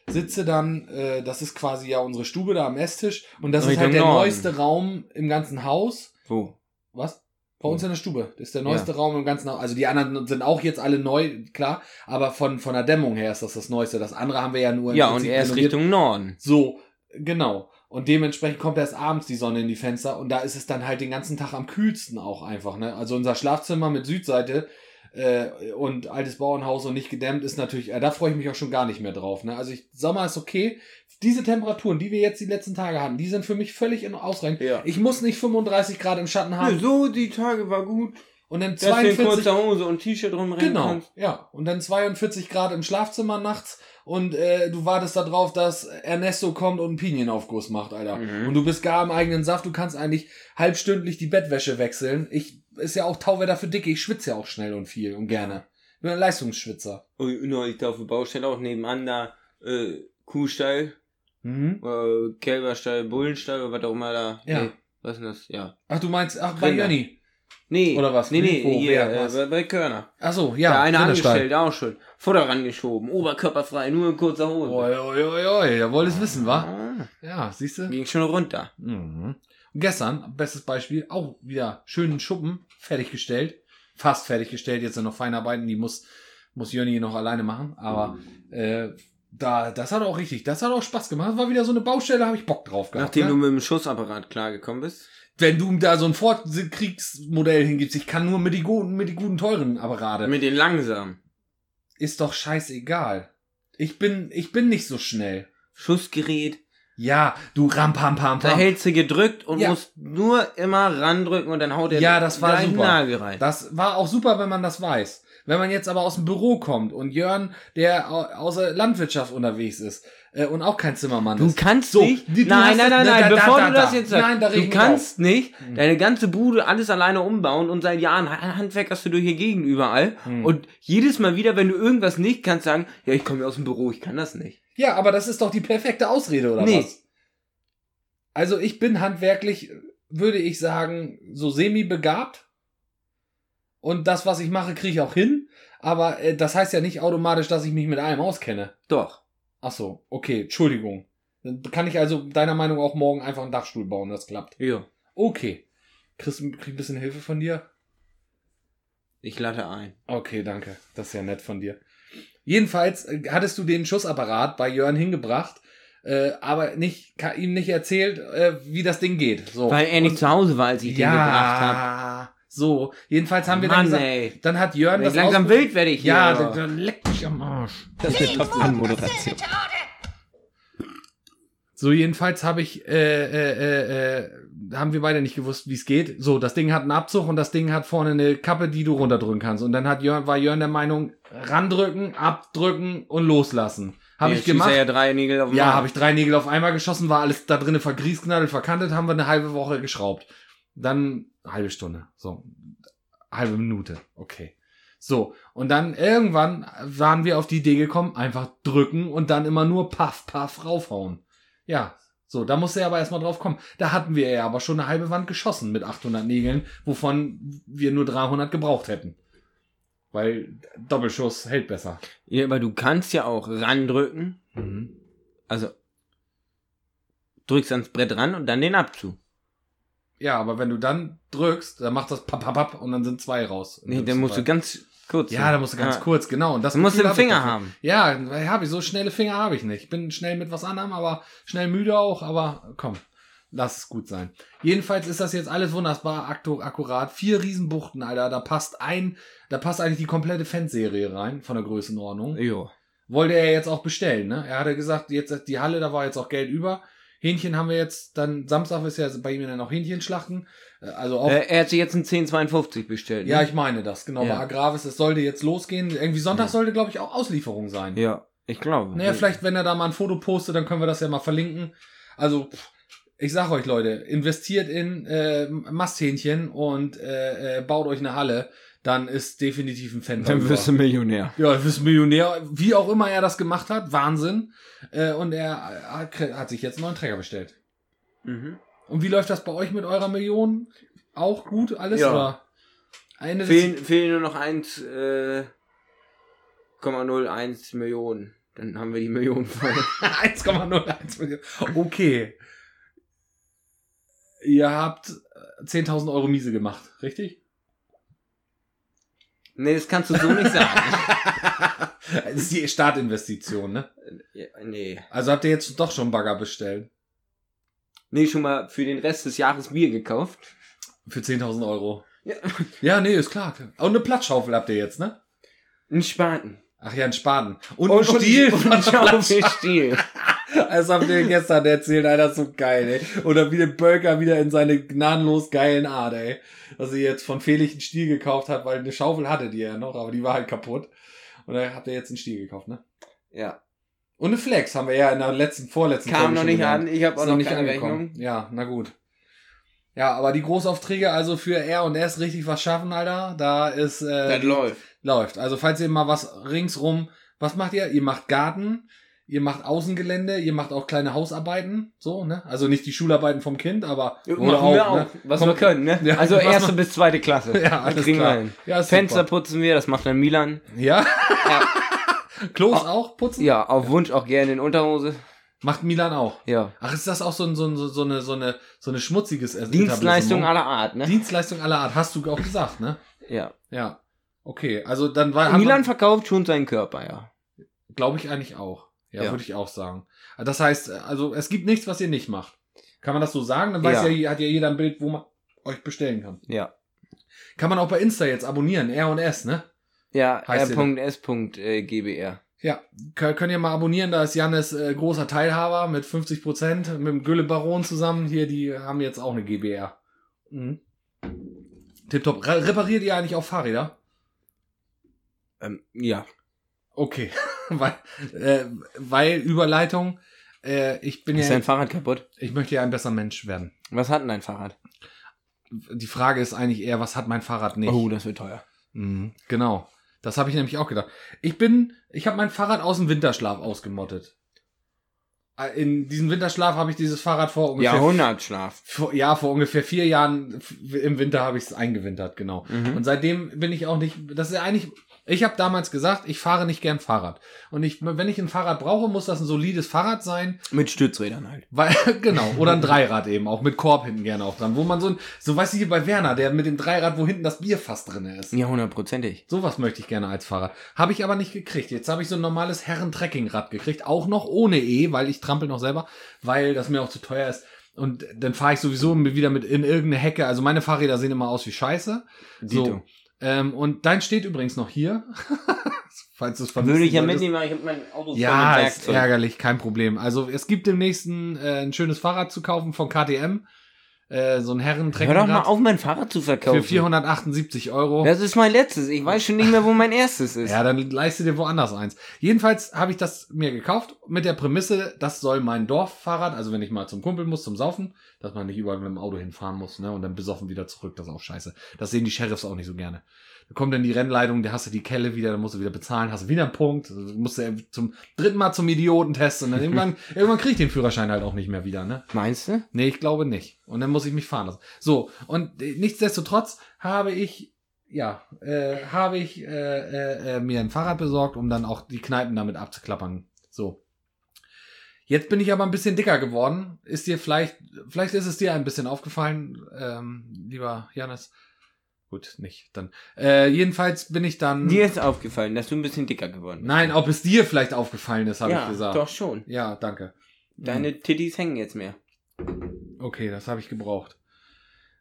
sitze dann, äh, das ist quasi ja unsere Stube da am Esstisch und das ist Richtung halt der Norden. neueste Raum im ganzen Haus. Wo? Was? Bei uns in der Stube. Das ist der neueste Ja. Raum im ganzen Haus. Also die anderen sind auch jetzt alle neu, klar, aber von, von der Dämmung her ist das das neueste. Das andere haben wir ja nur im Ja, und er ist renoviert. Richtung Norden. So, genau. Und dementsprechend kommt erst abends die Sonne in die Fenster und da ist es dann halt den ganzen Tag am kühlsten auch einfach. Ne? Also unser Schlafzimmer mit Südseite äh, und altes Bauernhaus und nicht gedämmt ist natürlich, äh, da freue ich mich auch schon gar nicht mehr drauf. Ne? Also ich, Sommer ist okay. Diese Temperaturen, die wir jetzt die letzten Tage hatten, die sind für mich völlig in, ausreichend. Ja. Ich muss nicht 35 Grad im Schatten haben So, die Tage war gut. und dann Dass du in 42 kurzer Hose und T-Shirt rumrennen Genau, kannst. ja. Und dann 42 Grad im Schlafzimmer nachts und äh, du wartest darauf, dass Ernesto kommt und einen Pinienaufguss macht, Alter. Mhm. Und du bist gar im eigenen Saft, du kannst eigentlich halbstündlich die Bettwäsche wechseln. Ich ist ja auch Tauwetter für Dicke, ich schwitze ja auch schnell und viel und gerne. Ich bin ein Leistungsschwitzer. Oh, neulich da auf der Baustelle auch nebenan da äh, Kuhstall, Mhm. äh, Kälberstall, Bullenstall oder was auch immer da. Ja. Nee, was ist denn das? Ja. Ach, du meinst, ach, bei. Jönni. Nee. Oder was? Nee, nee, Wo? hier, Wer? äh, Was? bei, bei Körner. Ach so, Ja, einer Rinderstall. angestellt, auch schon. Futter rangeschoben, oberkörperfrei, nur in kurzer Hose. Oi, oi, oi, oi, ja, wolltest wissen, wa? Ah, Ja, siehst du? ging schon runter. Mhm. Gestern, bestes Beispiel, auch wieder schönen Schuppen fertiggestellt. Fast fertiggestellt, jetzt sind noch Feinarbeiten, die muss, muss Jönni noch alleine machen. Aber äh, da, das hat auch richtig, das hat auch Spaß gemacht. Das war wieder so eine Baustelle, habe ich Bock drauf gehabt. Nachdem ne? du mit dem Schussapparat klargekommen bist. Wenn du da so ein Fortkriegsmodell hingibst, ich kann nur mit die guten, mit die guten teuren Apparate. Mit den langsamen. Ist doch scheißegal. Ich bin, ich bin nicht so schnell. Schussgerät. Ja, du ram pam pam Da pam. hältst du gedrückt und Ja. musst nur immer randrücken und dann haut er Ja, das war super. Nagel rein. Das war auch super, wenn man das weiß. Wenn man jetzt aber aus dem Büro kommt und Jörn, der au- aus der Landwirtschaft unterwegs ist äh, und auch kein Zimmermann Du ist. kannst So, nicht. die- du nein, nein, nein, da- nein. da- bevor da- du das da. jetzt sagst, Nein, da du kannst nicht Hm. deine ganze Bude alles alleine umbauen und seit Jahren Ha- Handwerk hast du durch hier Gegend überall. Hm. Und jedes Mal wieder, wenn du irgendwas nicht kannst, sagen, ja, ich komme ja aus dem Büro, ich kann das nicht. Ja, aber das ist doch die perfekte Ausrede, oder Nee. was? Also ich bin handwerklich, würde ich sagen, so semi-begabt. Und das, was ich mache, kriege ich auch hin. Aber äh, das heißt ja nicht automatisch, dass ich mich mit allem auskenne. Doch. Ach so, okay, Entschuldigung. Dann kann ich also deiner Meinung auch morgen einfach einen Dachstuhl bauen, das klappt. Ja. Okay. Du krieg ein bisschen Hilfe von dir? Ich latte ein. Okay, danke. Das ist ja nett von dir. Jedenfalls äh, hattest du den Schussapparat bei Jörn hingebracht, äh, aber nicht, ihm nicht erzählt, äh, wie das Ding geht. So. Weil er nicht Und- zu Hause war, als ich den gebracht habe. So. Jedenfalls haben wir dann Mann, gesagt, ey. dann hat Jörn Wenn das ich langsam wild werde ich hier. Ja, dann, dann leck mich am Arsch. das wird top an Moderation. So, jedenfalls habe ich, äh, äh, äh, äh, haben wir beide nicht gewusst, wie es geht. So, das Ding hat einen Abzug und das Ding hat vorne eine Kappe, die du runterdrücken kannst. Und dann hat Jörn, war Jörn der Meinung, randrücken, abdrücken und loslassen. Habe ich gemacht. Ja, ja drei Nägel auf Ja, habe ich drei Nägel auf einmal geschossen, war alles da drinnen vergriesknallt, verkantet, haben wir eine halbe Woche geschraubt. Dann halbe Stunde, so halbe Minute, okay. So, und dann irgendwann waren wir auf die Idee gekommen, einfach drücken und dann immer nur paff, paff raufhauen. Ja, so, da musste er aber erstmal drauf kommen. Da hatten wir ja aber schon eine halbe Wand geschossen mit 800 Nägeln, wovon wir nur 300 gebraucht hätten. Weil Doppelschuss hält besser. Ja, aber du kannst ja auch randrücken. Mhm. Also drückst ans Brett ran und dann den Abzug. Ja, aber wenn du dann drückst, dann macht das papp, papp, papp und dann sind zwei raus. Nee, dann musst du ganz kurz. Ja, da musst du ganz Ja. kurz, genau. Und das Du musst Gefühl den Finger haben. Ja, habe ich. So schnelle Finger habe ich nicht. Ich bin schnell mit was anderem, aber schnell müde auch. Aber komm, lass es gut sein. Jedenfalls ist das jetzt alles wunderbar aktu akkurat. Vier Riesenbuchten, Alter. Da passt ein, da passt eigentlich die komplette Fanserie rein von der Größenordnung. Jo. Wollte er jetzt auch bestellen, ne? Er hatte gesagt, jetzt die Halle, da war jetzt auch Geld über. Hähnchen haben wir jetzt, dann Samstag ist ja bei ihm dann noch Hähnchen schlachten. Äh, Also auch Äh, er hat sich jetzt ein 1052 bestellt. ja, ne? ich meine das, genau. Ja. Bei Agravis, es sollte jetzt losgehen. Irgendwie Sonntag Ja. sollte, glaube ich, auch Auslieferung sein. Ja, ich glaube. Naja, vielleicht, wenn er da mal ein Foto postet, dann können wir das ja mal verlinken. Also, ich sag euch, Leute, investiert in äh, Masthähnchen und äh, äh, baut euch eine Halle, dann ist definitiv ein Fan. Dann wirst du Millionär. ja, du wirst Millionär, wie auch immer er das gemacht hat, Wahnsinn. Äh, und er hat, hat sich jetzt einen neuen Träger bestellt. Mhm. Und wie läuft das bei euch mit eurer Million? Auch gut alles? Ja. Oder? Eine Fehlen, fehlen nur noch 1, äh, 0,01 Millionen. Dann haben wir die Millionen voll. 1,01 Millionen. Okay. Ihr habt äh, 10.000 Euro Miese gemacht, richtig? Nee, das kannst du so nicht sagen. das ist die Startinvestition, ne? nee. Also habt ihr jetzt doch schon Bagger bestellt. Nee, schon mal für den Rest des Jahres Bier gekauft. Für 10.000 Euro. Ja. Ja, nee, ist klar. Und eine Platzschaufel habt ihr jetzt, ne? Ein Spaten. Ach ja, ein Spaten. Und, Und ein Stiel. Und ein Schaufelstiel. Das habt ihr gestern erzählt, Alter, so geil, ey. Oder wie der Bölker wieder in seine gnadenlos geilen Art, ey. Dass er jetzt von Felix einen Stiel gekauft hat, weil eine Schaufel hatte die ja noch, aber die war halt kaputt. Und da habt ihr jetzt einen Stiel gekauft, ne? Ja. Und eine Flex haben wir ja in der letzten, vorletzten Kam Folge noch nicht gelernt. an. Ich habe auch Ist noch, nicht angekommen. Rechnung. Ja, na gut. Ja, aber die Großaufträge, also für R und S richtig was schaffen, Alter, da ist, äh, Das läuft. läuft. Also falls ihr mal was ringsrum, was macht ihr? Ihr macht Garten, ihr macht Außengelände, ihr macht auch kleine Hausarbeiten, so, ne? Also nicht die Schularbeiten vom Kind, aber Ja, oder machen wir auch, auch, ne? was Kommt- wir können, ne? Ja, also erste man- bis zweite Klasse. Ja, Das alles kriegen klar. wir hin. Ja, Fenster super. putzen wir, das macht dann Milan. Ja? Ja. Klos auch putzen? Ja, auf Wunsch auch gerne in Unterhose. Macht Milan auch. Ja. Ach, ist das auch so, ein, so, ein, so, eine so eine so eine schmutziges Dienstleistung aller Art, ne? Dienstleistung aller Art, hast du auch gesagt, ne? ja. Ja. Okay, also dann war Milan verkauft schon seinen Körper, ja. glaube ich eigentlich auch. Ja, Ja. würde ich auch sagen. Das heißt, also es gibt nichts, was ihr nicht macht. Kann man das so sagen? Dann weiß Ja. ja, hat ja jeder ein Bild, wo man euch bestellen kann. Ja. Kann man auch bei Insta jetzt abonnieren, R und S, ne? Ja, R.S.GBR. Ja, könnt, ihr mal abonnieren, da ist Jannis äh, großer Teilhaber mit 50 Prozent, mit dem Gülle Baron zusammen. Hier, die haben jetzt auch eine GBR. Mhm. Tipptopp. Re repariert ihr eigentlich auch Fahrräder? Ähm, ja. Okay. weil, äh, weil Überleitung, äh, ich bin Ist ja, dein Fahrrad kaputt? ich möchte ja ein besser Mensch werden. Was hat denn dein Fahrrad? Die Frage ist eigentlich eher, was hat mein Fahrrad nicht? Oh, das wird teuer. Mhm, genau. Das habe ich nämlich auch gedacht. Ich bin, ich habe mein Fahrrad aus dem Winterschlaf ausgemottet. Äh, In diesem Winterschlaf habe ich dieses Fahrrad vor ungefähr Jahrhundertschlaf. vor, ja, vor ungefähr vier Jahren im Winter habe ich es eingewintert, genau. Mhm. Und seitdem bin ich auch nicht, das ist ja eigentlich, ich habe damals gesagt, ich fahre nicht gern Fahrrad. Und ich, wenn ich ein Fahrrad brauche, muss das ein solides Fahrrad sein, Mit Stützrädern halt. weil, genau, oder ein Dreirad eben, auch mit Korb hinten gerne auch dran, wo man so ein, so weißt du hier bei Werner, der mit dem Dreirad, wo hinten das Bierfass drin ist. Ja, hundertprozentig. Sowas möchte ich gerne als Fahrrad. Habe ich aber nicht gekriegt. Jetzt habe ich so ein normales Herren-Trekkingrad gekriegt, auch noch ohne E, weil ich trampel noch selber, weil das mir auch zu teuer ist. Und dann fahre ich sowieso wieder mit in irgendeine Hecke. Also meine Fahrräder sehen immer aus wie Scheiße. So. Ähm, und dein steht übrigens noch hier. Falls du es. Würde ich ja mitnehmen, aber ich habe mein Auto Ja, ist ärgerlich, kein Problem. Also es gibt demnächst ein, äh, ein schönes Fahrrad zu kaufen von KTM. Äh, so ein Hör doch mal auf, mein Fahrrad zu verkaufen. für 478 Euro. Das ist mein letztes. Ich weiß schon nicht mehr, wo mein erstes ist. Ja, dann leiste dir woanders eins. Jedenfalls habe ich das mir gekauft mit der Prämisse, das soll mein Dorffahrrad, also wenn ich mal zum Kumpel muss, zum Saufen, dass man nicht überall mit dem Auto hinfahren muss, ne, und dann besoffen wieder zurück, das ist auch scheiße. Das sehen die Sheriffs auch nicht so gerne. Kommt dann die Rennleitung, da hast du die Kelle wieder, dann musst du wieder bezahlen, hast du wieder einen Punkt, also musst du zum dritten Mal zum Idiotentest und dann irgendwann, irgendwann krieg ich den Führerschein halt auch nicht mehr wieder, ne. Meinst du? Nee, ich glaube nicht. Und dann muss ich mich fahren lassen. So, und nichtsdestotrotz habe ich ja, äh, habe ich äh, äh, äh, mir ein Fahrrad besorgt, um dann auch die Kneipen damit abzuklappern. So. Jetzt bin ich aber ein bisschen dicker geworden. Ist dir vielleicht, vielleicht ist es dir ein bisschen aufgefallen, ähm, lieber Janis. Gut, nicht. Dann. Äh, jedenfalls bin ich dann. Dir ist aufgefallen, dass du ein bisschen dicker geworden bist. Nein, ob es dir vielleicht aufgefallen ist, habe ja, ich gesagt. doch schon. Ja, danke. Deine Titties hängen jetzt mehr. Okay, das habe ich gebraucht.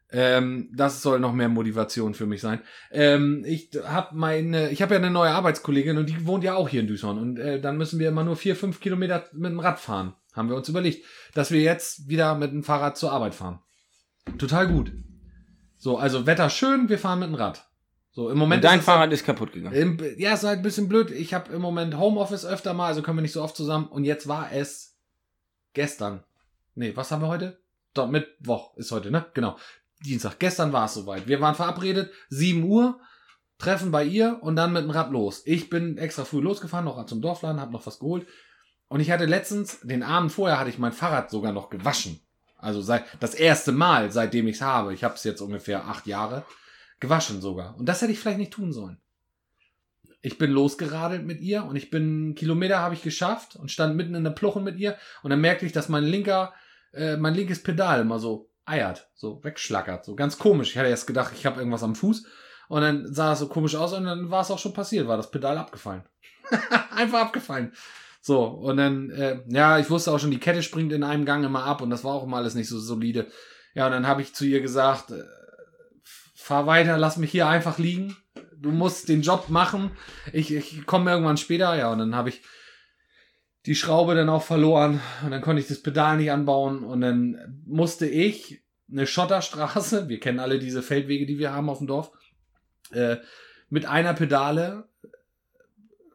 Ähm, das soll noch mehr Motivation für mich sein. Ähm, ich habe meine, ich habe ja eine neue Arbeitskollegin und die wohnt ja auch hier in Düsseldorf und äh, dann müssen wir immer nur vier, fünf Kilometer mit dem Rad fahren. Haben wir uns überlegt, dass wir jetzt wieder mit dem Fahrrad zur Arbeit fahren. Total gut. So, also Wetter schön, wir fahren mit dem Rad. So, im Moment Und dein es Fahrrad halt, ist kaputt gegangen. im, ja, ist halt ein bisschen blöd. Ich habe im Moment Homeoffice öfter mal, also kommen wir nicht so oft zusammen. Und jetzt war es gestern. Nee, was haben wir heute? Doch, Mittwoch ist heute, ne? Genau. Dienstag. Gestern war es soweit. Wir waren verabredet, 7 Uhr, treffen bei ihr und dann mit dem Rad los. Ich bin extra früh losgefahren, noch zum Dorfladen, hab noch was geholt. Und ich hatte letztens, den Abend vorher, hatte ich mein Fahrrad sogar noch gewaschen. Also seit das erste Mal, seitdem ich es habe. Ich habe es jetzt ungefähr acht Jahre gewaschen sogar. Und das hätte ich vielleicht nicht tun sollen. Ich bin losgeradelt mit ihr und ich bin Kilometer habe ich geschafft und stand mitten in der Pluche mit ihr und dann merkte ich, dass mein linker, äh, mein linkes Pedal immer so eiert, so wegschlackert, so ganz komisch. Ich hatte erst gedacht, ich habe irgendwas am Fuß und dann sah es so komisch aus und dann war es auch schon passiert, war das Pedal abgefallen. Einfach abgefallen. So, und dann, äh, ja, ich wusste auch schon, die Kette springt in einem Gang immer ab und das war auch immer alles nicht so solide. Ja, und dann habe ich zu ihr gesagt, äh, fahr weiter, lass mich hier einfach liegen. Du musst den Job machen. Ich, ich komme irgendwann später. Ja, und dann habe ich die Schraube dann auch verloren und dann konnte ich das Pedal nicht anbauen und dann musste ich eine Schotterstraße, wir kennen alle diese Feldwege, die wir haben auf dem Dorf, äh, mit einer Pedale,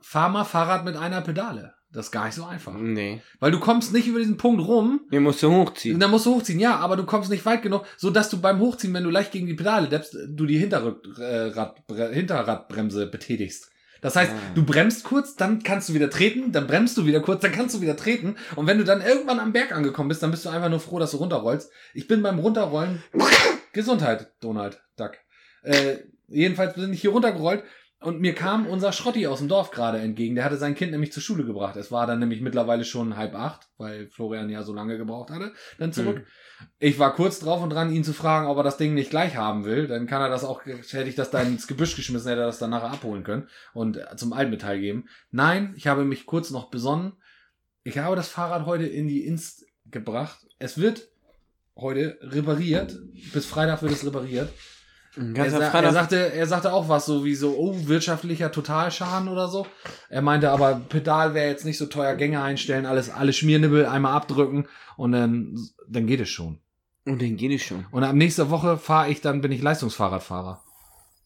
fahr mal Fahrrad mit einer Pedale. Das ist gar nicht so einfach. Nee. Weil du kommst nicht über diesen Punkt rum, Den musst du hochziehen. dann musst du hochziehen, ja, aber du kommst nicht weit genug, so dass du beim Hochziehen, wenn du leicht gegen die Pedale deppst, du die Hinterrad, äh, Rad, Bre- Hinterradbremse betätigst. Das heißt, Ah. du bremst kurz, dann kannst du wieder treten, dann bremst du wieder kurz, dann kannst du wieder treten. Und wenn du dann irgendwann am Berg angekommen bist, dann bist du einfach nur froh, dass du runterrollst. Ich bin beim Runterrollen. Gesundheit, Donald Duck. Äh, jedenfalls bin ich hier runtergerollt und mir kam unser Schrotti aus dem Dorf gerade entgegen. Der hatte sein Kind nämlich zur Schule gebracht. Es war dann nämlich mittlerweile schon halb acht, weil Florian ja so lange gebraucht hatte, dann zurück. Ich war kurz drauf und dran, ihn zu fragen, ob er das Ding nicht gleich haben will. Dann kann er das auch, hätte ich das da ins Gebüsch geschmissen, hätte er das dann nachher abholen können und zum Altmetall geben. Nein, ich habe mich kurz noch besonnen. Ich habe das Fahrrad heute in die Inst gebracht. Es wird heute repariert. Bis Freitag wird es repariert. Er, sa er, sagte, er sagte auch was so wie so, oh, wirtschaftlicher Totalschaden oder so. Er meinte aber, Pedal wäre jetzt nicht so teuer, Gänge einstellen, alles, alle Schmiernibbel einmal abdrücken und dann, dann geht es schon. Und den geht es schon. Und ab nächster Woche fahre ich, dann bin ich Leistungsfahrradfahrer.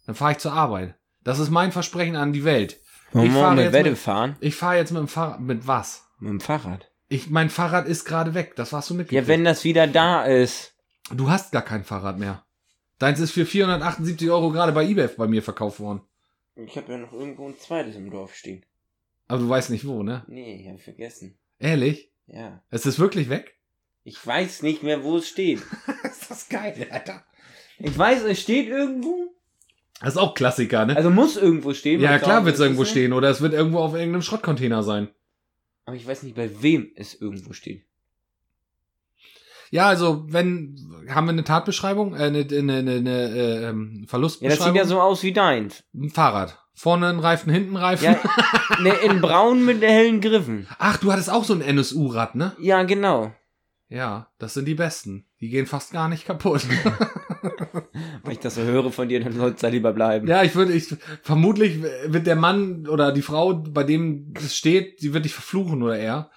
Dann fahre ich zur Arbeit. Das ist mein Versprechen an die Welt. Wollen Ich fahre mit Wette mit- fahren? Ich fahre jetzt mit dem Fahrrad, mit was? Mit dem Fahrrad. Ich, mein Fahrrad ist gerade weg. Das warst du Ja, mitgekriegt. wenn das wieder da ist. Du hast gar kein Fahrrad mehr. Deins ist für 478 Euro gerade bei eBay bei mir verkauft worden. Ich habe ja noch irgendwo ein zweites im Dorf stehen. Aber du weißt nicht wo, ne? Nee, ich habe vergessen. Ehrlich? Ja. Es ist wirklich weg? Ich weiß nicht mehr, wo es steht. ist das geil, Alter. Ich weiß, es steht irgendwo. Das ist auch Klassiker, ne? Also muss irgendwo stehen. ja, klar wird es irgendwo stehen. Oder es wird irgendwo auf irgendeinem Schrottcontainer sein. Aber ich weiß nicht, bei wem es irgendwo steht. Ja, also, wenn, haben wir eine Tatbeschreibung, äh, eine, eine, eine, eine äh, ähm, Ja, das sieht ja so aus wie deins. Ein Fahrrad. Vorne ein Reifen, hinten ein Reifen. Ja, ne, in braun mit hellen Griffen. Ach, du hattest auch so ein NSU-Rad, ne? Ja, genau. Ja, das sind die besten. Die gehen fast gar nicht kaputt. Wenn ich das so höre von dir, dann soll es da lieber bleiben. ja, ich würde, ich, vermutlich wird der Mann oder die Frau, bei dem es steht, sie wird dich verfluchen oder er.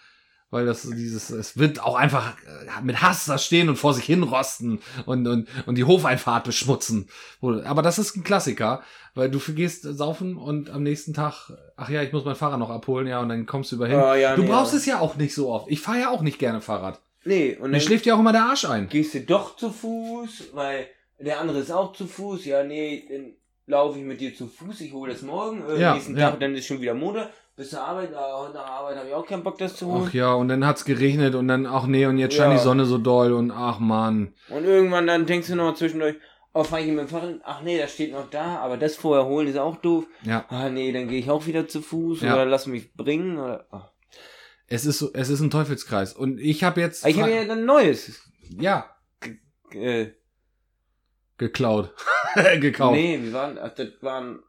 Weil das dieses, es wird auch einfach äh, mit Hass da stehen und vor sich hin rosten und, und, und die Hofeinfahrt beschmutzen. Aber das ist ein Klassiker, weil du gehst saufen und am nächsten Tag, ach ja, ich muss mein Fahrrad noch abholen, ja, und dann kommst du über hin. Oh, ja, du nee, brauchst aber- es ja auch nicht so oft. Ich fahre ja auch nicht gerne Fahrrad. Nee, und Mir dann schläft ja auch immer der Arsch ein. gehst du doch zu Fuß, weil der andere ist auch zu Fuß. Ja, nee, dann laufe ich mit dir zu Fuß, ich hole das morgen. Äh, Ja, nächsten ja. Tag, dann ist schon wieder Mode. Bis zur Arbeit, äh, heute nach der Arbeit habe ich auch keinen Bock, das zu holen. Ach ja, und dann hat's geregnet und dann, ach nee, und jetzt scheint Ja. die Sonne so doll und ach man. Und irgendwann dann denkst du noch zwischendurch, Oh, fahr ich mit dem Fahrrad? Ach nee, das steht noch da, aber das vorher holen ist auch doof. Ja. Ah nee, dann gehe ich auch wieder zu Fuß Ja. oder lass mich bringen. Oder, oh. Es ist so, es ist ein Teufelskreis. Und ich habe jetzt. Aber Ich habe ja dann ein neues. ja, Äh, geklaut. Gekauft. nee, wie waren, ach, das waren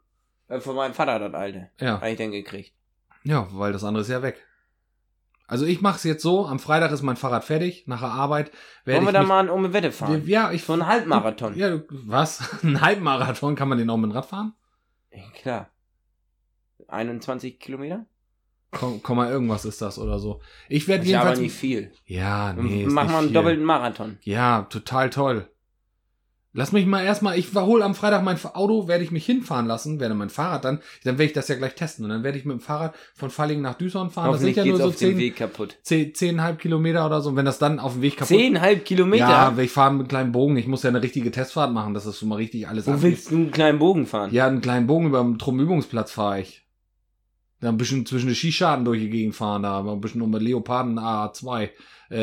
äh, von meinem Vater das alte. Ja. Habe ich dann gekriegt. Ja, weil das andere ist ja weg. Also ich mache es jetzt so, am Freitag ist mein Fahrrad fertig, nach der Arbeit werde Wollen wir ich da mich, mal um eine Wette fahren? Ja, ich So einen Halbmarathon. Ja, was? Ein Halbmarathon kann man den auch mit dem Rad fahren? Klar. 21 Kilometer? Komm, komm mal irgendwas ist das oder so. Ich werde ist ja aber jedenfalls nicht viel. Ja, nee, Machen wir einen doppelten Marathon. Ja, total toll. Lass mich mal erstmal, ich hole am Freitag mein Auto, werde ich mich hinfahren lassen, werde mein Fahrrad dann, dann werde ich das ja gleich testen und dann werde ich mit dem Fahrrad von Fallingen nach Düsseldorf fahren. Das sind ja nur so zehn, Weg kaputt. zehn, zehnhalb Kilometer oder so. Und wenn das dann auf dem Weg kaputt Zehnhalb Kilometer? Ja, ich fahre mit einem kleinen Bogen. Ich muss ja eine richtige Testfahrt machen, dass das schon mal richtig alles Wo abgeht. willst du einen kleinen Bogen fahren? Ja, einen kleinen Bogen über dem Trumübungsplatz fahre ich. Da ein bisschen zwischen den Skischarten durch die Gegend fahren, da ein bisschen um Leoparden A2, äh,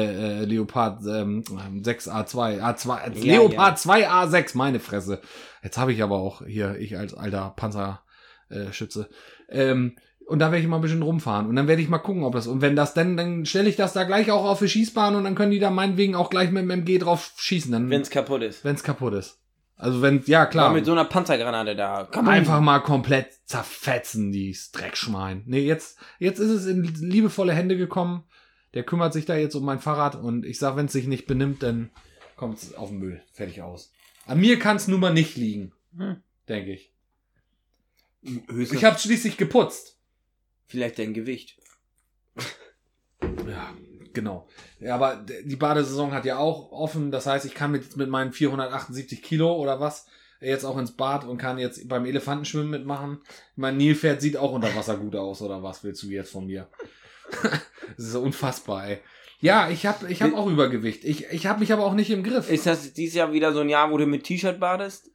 äh, Leopard ähm, 6 A2, A2, Ja, Leopard 2 A6, meine Fresse. Jetzt habe ich aber auch hier, ich als alter Panzerschütze. Äh, Schütze. ähm, und da werde ich mal ein bisschen rumfahren. Und dann werde ich mal gucken, ob das. Und wenn das denn, dann stelle ich das da gleich auch auf die Schießbahn und dann können die da meinetwegen auch gleich mit dem MG drauf schießen, Wenn es kaputt ist. wenn's kaputt ist. Also wenn, ja Klar. klar. mit so einer Panzergranate da. Komm, Einfach mal komplett zerfetzen, die Dreckschwein. Nee, jetzt, jetzt ist es in liebevolle Hände gekommen. Der kümmert sich da jetzt um mein Fahrrad und ich sag, wenn es sich nicht benimmt, dann kommt es auf den Müll. Fertig aus. An mir kann es nun mal nicht liegen, Hm. denke ich. Höchstens Ich habe schließlich geputzt. vielleicht dein Gewicht. Ja, genau. Ja, aber die Badesaison hat ja auch offen. Das heißt, ich kann mit, mit meinen 478 Kilo oder was jetzt auch ins Bad und kann jetzt beim Elefantenschwimmen mitmachen. Mein Nilpferd sieht auch unter Wasser gut aus oder was willst du jetzt von mir? das ist unfassbar, ey. Ja, ich habe ich hab auch Übergewicht. Ich, ich habe mich aber auch nicht im Griff. Ist das dieses Jahr wieder so ein Jahr, wo du mit T-Shirt badest?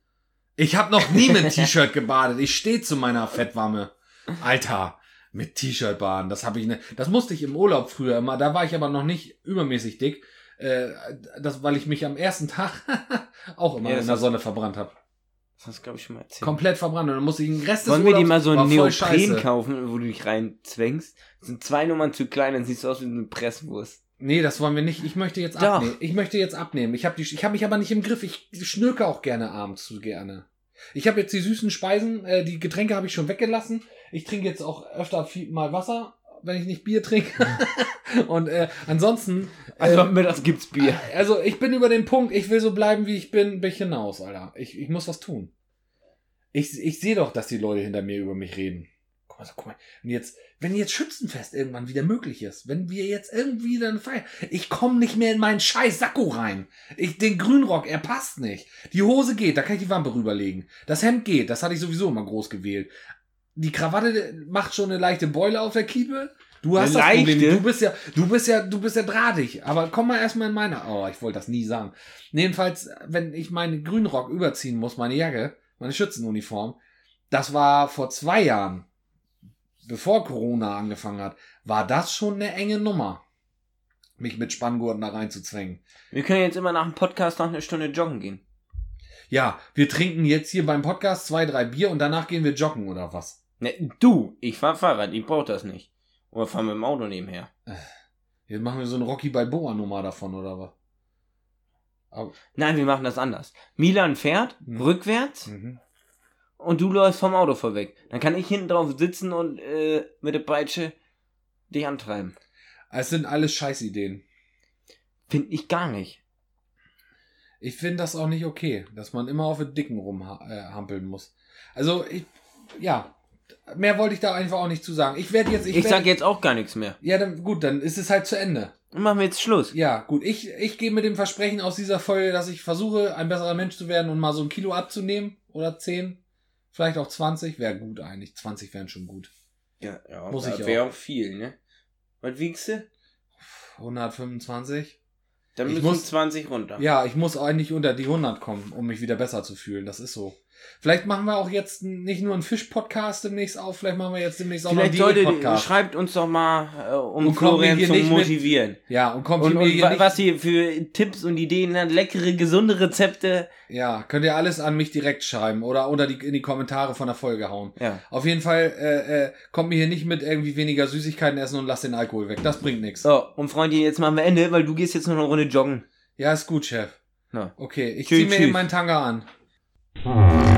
Ich habe noch nie mit T-Shirt gebadet. Ich stehe zu meiner Fettwamme. Alter, mit T-Shirt baden, das habe ich ne, das musste ich im Urlaub früher immer. Da war ich aber noch nicht übermäßig dick, äh, das weil ich mich am ersten Tag auch immer Ja, in der Sonne verbrannt habe. Das hast du, glaube ich, schon mal erzählt. Komplett verbrannt und dann musste ich den Rest des Wollen wir dir Urlaubs- mal so voll Neopren kaufen, wo du dich reinzwängst? Das sind zwei Nummern zu klein, dann siehst du aus wie eine Presswurst. Nee, das wollen wir nicht. Ich möchte jetzt Doch. abnehmen. Ich möchte jetzt abnehmen. Ich habe ich hab mich aber nicht im Griff. Ich schnürke auch gerne abends zu gerne. Ich habe jetzt die süßen Speisen, äh, die Getränke habe ich schon weggelassen. Ich trinke jetzt auch öfter viel mal Wasser, wenn ich nicht Bier trinke. Und äh, ansonsten, Also ähm, mittags gibt's Bier. also ich bin über den Punkt, ich will so bleiben, wie ich bin, bin ich hinaus, Alter. Ich, ich muss was tun. Ich, ich sehe doch, dass die Leute hinter mir über mich reden. Guck mal, so, guck mal. Und jetzt, wenn jetzt Schützenfest irgendwann wieder möglich ist, wenn wir jetzt irgendwie dann feiern, ich komme nicht mehr in meinen scheiß Sakko rein. Ich, den Grünrock, er passt nicht. Die Hose geht, da kann ich die Wampe rüberlegen. Das Hemd geht, das hatte ich sowieso immer groß gewählt. Die Krawatte macht schon eine leichte Beule auf der Kiepe. Du hast Eine das Problem. leichte? Du bist ja, du bist ja, du bist ja drahtig. Aber komm mal erstmal in meine. Oh, ich wollte das nie sagen. Jedenfalls, wenn ich meinen Grünrock überziehen muss, meine Jacke, meine Schützenuniform, das war vor zwei Jahren, bevor Corona angefangen hat, war das schon eine enge Nummer, mich mit Spanngurten da reinzuzwängen. Wir können jetzt immer nach dem Podcast noch eine Stunde joggen gehen. Ja, wir trinken jetzt hier beim Podcast zwei, drei Bier und danach gehen wir joggen oder was? Ne, du, ich fahr Fahrrad, ich brauch das nicht. Oder fahr mit dem Auto nebenher. Jetzt machen wir so eine Rocky Balboa Nummer davon oder was? Aber, Nein, wir machen das anders. Milan fährt Mhm. rückwärts mhm. Und du läufst vom Auto vorweg. Dann kann ich hinten drauf sitzen und äh, mit der Peitsche dich antreiben. Es sind alles Scheißideen. Find ich gar nicht. Ich finde das auch nicht okay, dass man immer auf den Dicken rumhampeln muss. Also, ich, ja, mehr wollte ich da einfach auch nicht zu sagen. Ich werde jetzt, ich, Ich, werd, sag jetzt auch gar nichts mehr. ja, dann, gut, dann ist es halt zu Ende. Dann machen wir jetzt Schluss. Ja, gut, ich, ich gehe mit dem Versprechen aus dieser Folge, dass ich versuche, ein besserer Mensch zu werden und mal so ein Kilo abzunehmen oder 10, vielleicht auch 20, wäre gut eigentlich. 20 wären schon gut. Ja, ja Muss das ich wäre auch. auch viel, ne? Was wiegst du? 125? Dann Ich müssen muss- 20 runter. Ja, ich muss eigentlich unter die 100 kommen, um mich wieder besser zu fühlen. Das ist so. Vielleicht machen wir auch jetzt nicht nur einen Fisch-Podcast demnächst auf, vielleicht machen wir jetzt demnächst auch Vielleicht noch einen Leute, schreibt uns doch mal, äh, um Und Florian hier zu nicht mit- motivieren. Ja, und kommt Und, und hier nicht, was ihr für Tipps und Ideen habt, leckere, gesunde Rezepte. Ja, könnt ihr alles an mich direkt schreiben oder unter die, in die Kommentare von der Folge hauen. Ja. Auf jeden Fall äh, äh, kommt mir hier nicht mit irgendwie weniger Süßigkeiten essen und lasst den Alkohol weg. Das bringt nichts. So, und Freunde, jetzt machen wir Ende, weil du gehst jetzt noch eine Runde joggen. Ja, ist gut, Chef. Ja. Okay, ich Tschüss, zieh mir tschüss. eben meinen Tanga an. Hmm.